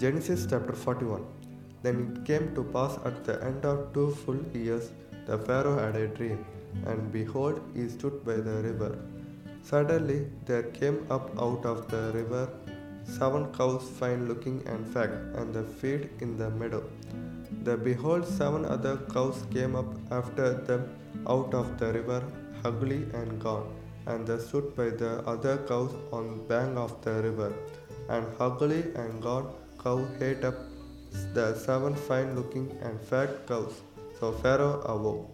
Genesis chapter 41 Then it came to pass at the end of two full years, the Pharaoh had a dream, and behold, he stood by the river. Suddenly there came up out of the river seven cows fine looking and fat, and the feed in the meadow. The behold, seven other cows came up after them out of the river, ugly and gone, and they stood by the other cows on the bank of the river. And ugly and gone cow ate up the seven fine looking and fat cows. So Pharaoh awoke.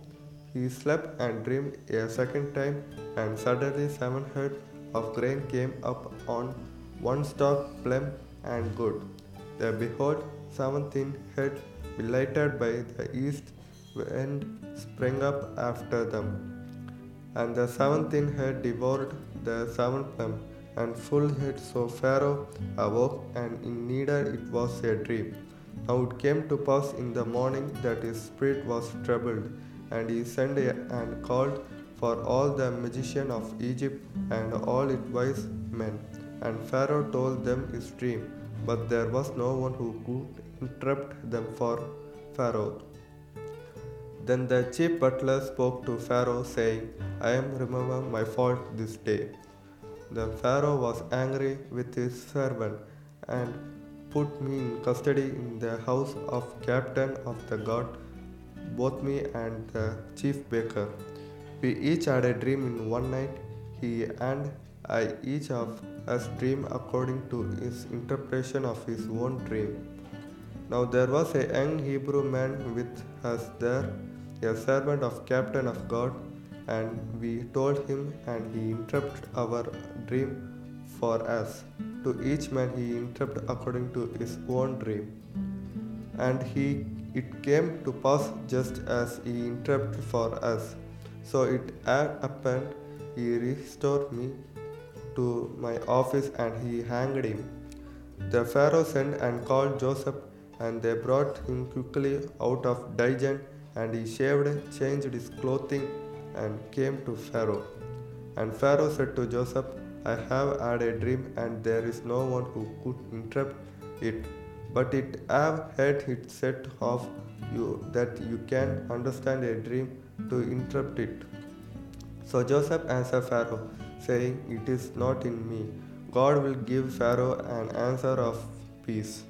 He slept and dreamed a second time, and suddenly seven head of grain came up on one stalk, plump and good. There behold, seven thin head, lighted by the east wind, sprang up after them. And the seven thin head devoured the seven plump and full head. So Pharaoh awoke, and in neither it was a dream. Now it came to pass in the morning that his spirit was troubled, and he sent and called for all the magicians of Egypt and all its wise men. And Pharaoh told them his dream, but there was no one who could interrupt them for Pharaoh. Then the chief butler spoke to Pharaoh, saying, I am remember my fault this day. Then Pharaoh was angry with his servant and put me in custody in the house of captain of the guard, both me and the chief baker. We each had a dream in one night, he and I each of us dream according to his interpretation of his own dream. Now there was a young Hebrew man with us there, a servant of captain of God, and we told him, and he interpreted our dream for us. To each man he interpreted according to his own dream. And he it came to pass just as he interpreted for us. So it happened, he restored me to my office and he hanged him. The Pharaoh sent and called Joseph, and they brought him quickly out of dungeon, and he shaved, changed his clothing, and came to Pharaoh. And Pharaoh said to Joseph, I have had a dream, and there is no one who could interpret it. But it have had it said of you that you can understand a dream to interpret it. So Joseph answered Pharaoh, saying, It is not in me. God will give Pharaoh an answer of peace.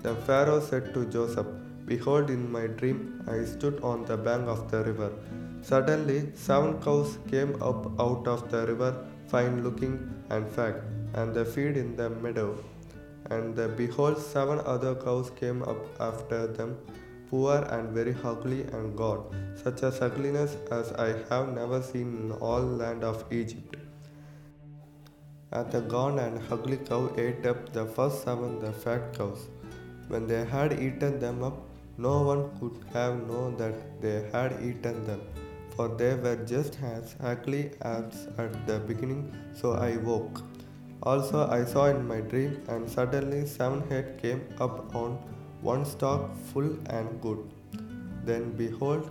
Then Pharaoh said to Joseph, Behold, in my dream I stood on the bank of the river. Suddenly, seven cows came up out of the river, fine looking and fat, and they feed in the meadow. And behold, seven other cows came up after them, poor and very ugly and gaunt, such as ugliness as I have never seen in all land of Egypt. And the gaunt and ugly cow ate up the first seven the fat cows. When they had eaten them up, no one could have known that they had eaten them, for they were just as ugly as at the beginning. So I woke. Also I saw in my dream, and suddenly seven head came up on one stalk, full and good. Then behold,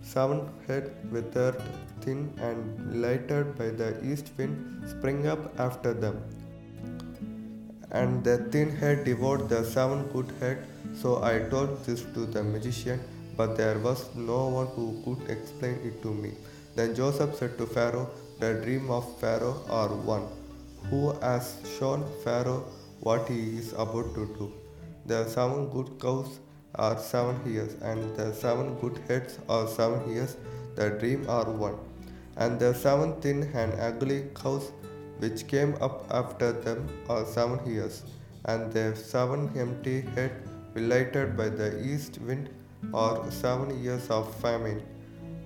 seven head withered, thin and lighted by the east wind, sprang up after them. And the thin head devoured the seven good head. So I told this to the magician, but there was no one who could explain it to me. Then Joseph said to Pharaoh, The dream of Pharaoh are one, who has shown Pharaoh what he is about to do. The seven good cows are seven years, and the seven good heads are seven years. The dream are one. And the seven thin and ugly cows which came up after them are seven years, and the seven empty head lighted by the east wind are seven years of famine.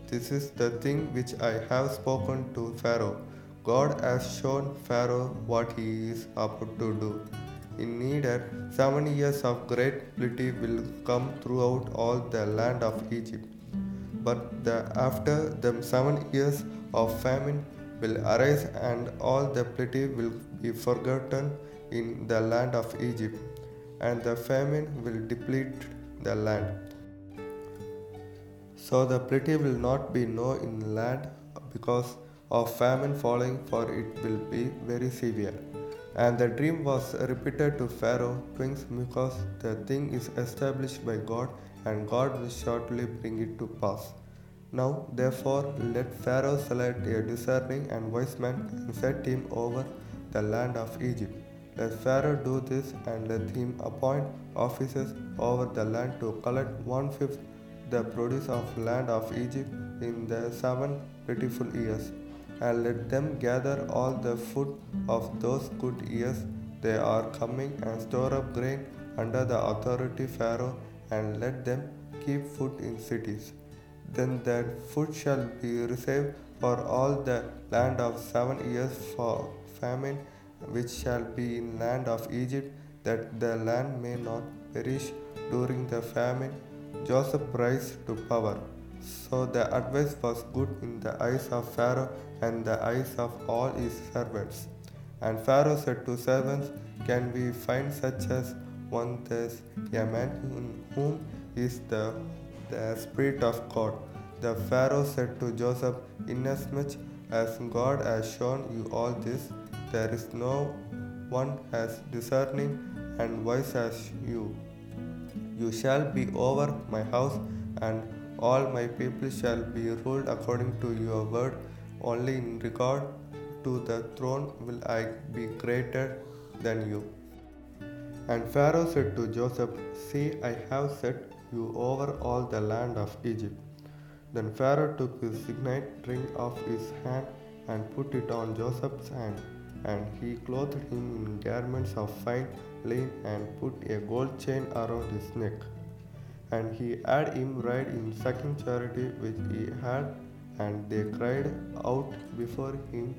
This is the thing which I have spoken to Pharaoh. God has shown Pharaoh what he is about to do. In neither seven years of great plenty will come throughout all the land of Egypt, but the, after them seven years of famine will arise, and all the plenty will be forgotten in the land of Egypt, and the famine will deplete the land. So the plenty will not be known in land because of famine falling, for it will be very severe. And the dream was repeated to Pharaoh twice because the thing is established by God, and God will shortly bring it to pass. Now, therefore, let Pharaoh select a discerning and wise man and set him over the land of Egypt. Let Pharaoh do this and let him appoint officers over the land to collect one fifth the produce of land of Egypt in the seven plentiful years and let them gather all the food of those good years they are coming and store up grain under the authority Pharaoh and let them keep food in cities. Then that food shall be reserved for all the land of seven years for famine which shall be in land of Egypt that the land may not perish during the famine. Joseph rise to power. So the advice was good in the eyes of Pharaoh and the eyes of all his servants. And Pharaoh said to servants, Can we find such as one this, a man in whom is the, the Spirit of God? The Pharaoh said to Joseph, Inasmuch as God has shown you all this, there is no one as discerning and wise as you. You shall be over my house, and all my people shall be ruled according to your word. Only in regard to the throne will I be greater than you. And Pharaoh said to Joseph, See, I have set you over all the land of Egypt. Then Pharaoh took his signet ring off his hand and put it on Joseph's hand. And he clothed him in garments of fine linen and put a gold chain around his neck and he had him ride in second charity which he had, and they cried out before him,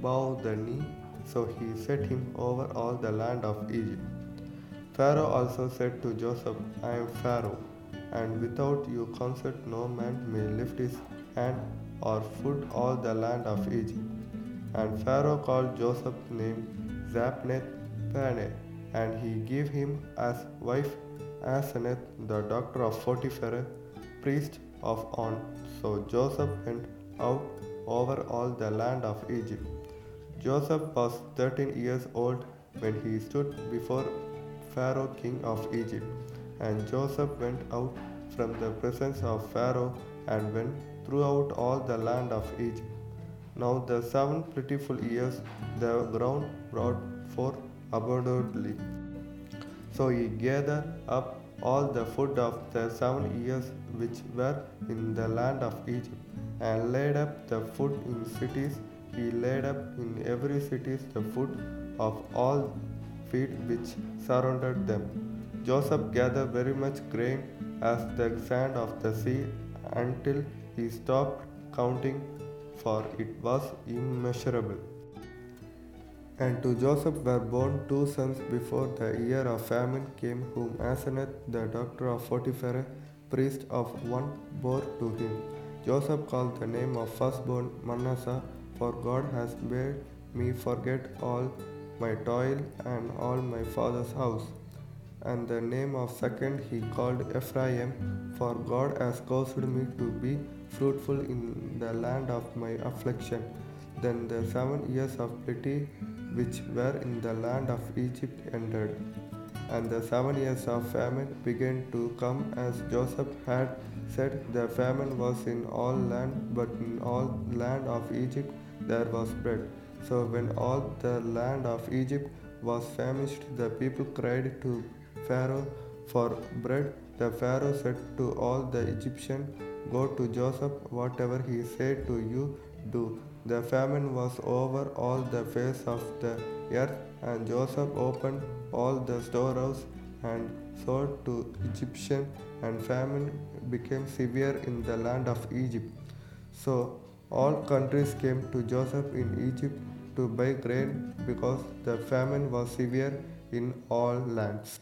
Bow the knee. So he set him over all the land of Egypt. Pharaoh also said to Joseph, I am Pharaoh, and without your consent no man may lift his hand or foot all the land of Egypt. And Pharaoh called Joseph's name Zapneth Paneah, and he gave him as wife Asenath, the daughter of Potiphar, priest of On. So Joseph went out over all the land of Egypt. Joseph was thirteen years old when he stood before Pharaoh, king of Egypt. And Joseph went out from the presence of Pharaoh and went throughout all the land of Egypt. Now the seven plentiful years the ground brought forth abundantly. So he gathered up all the food of the seven years which were in the land of Egypt, and laid up the food in cities. He laid up in every city the food of all feet which surrounded them. Joseph gathered very much grain as the sand of the sea until he stopped counting, for it was immeasurable. And to Joseph were born two sons before the year of famine came, whom Asenath, the daughter of Potiphar, priest of On, bore to him. Joseph called the name of firstborn Manasseh, for God has made me forget all my toil and all my father's house. And the name of second he called Ephraim, for God has caused me to be fruitful in the land of my affliction. Then the seven years of plenty which were in the land of Egypt ended, and the seven years of famine began to come as Joseph had said. The famine was in all land, but in all land of Egypt there was bread. So when all the land of Egypt was famished, the people cried to Pharaoh for bread. The Pharaoh said to all the Egyptians, Go to Joseph, whatever he said to you, do. The famine was over all the face of the earth, and Joseph opened all the storehouse and sold to Egyptians, and famine became severe in the land of Egypt. So all countries came to Joseph in Egypt to buy grain because the famine was severe in all lands.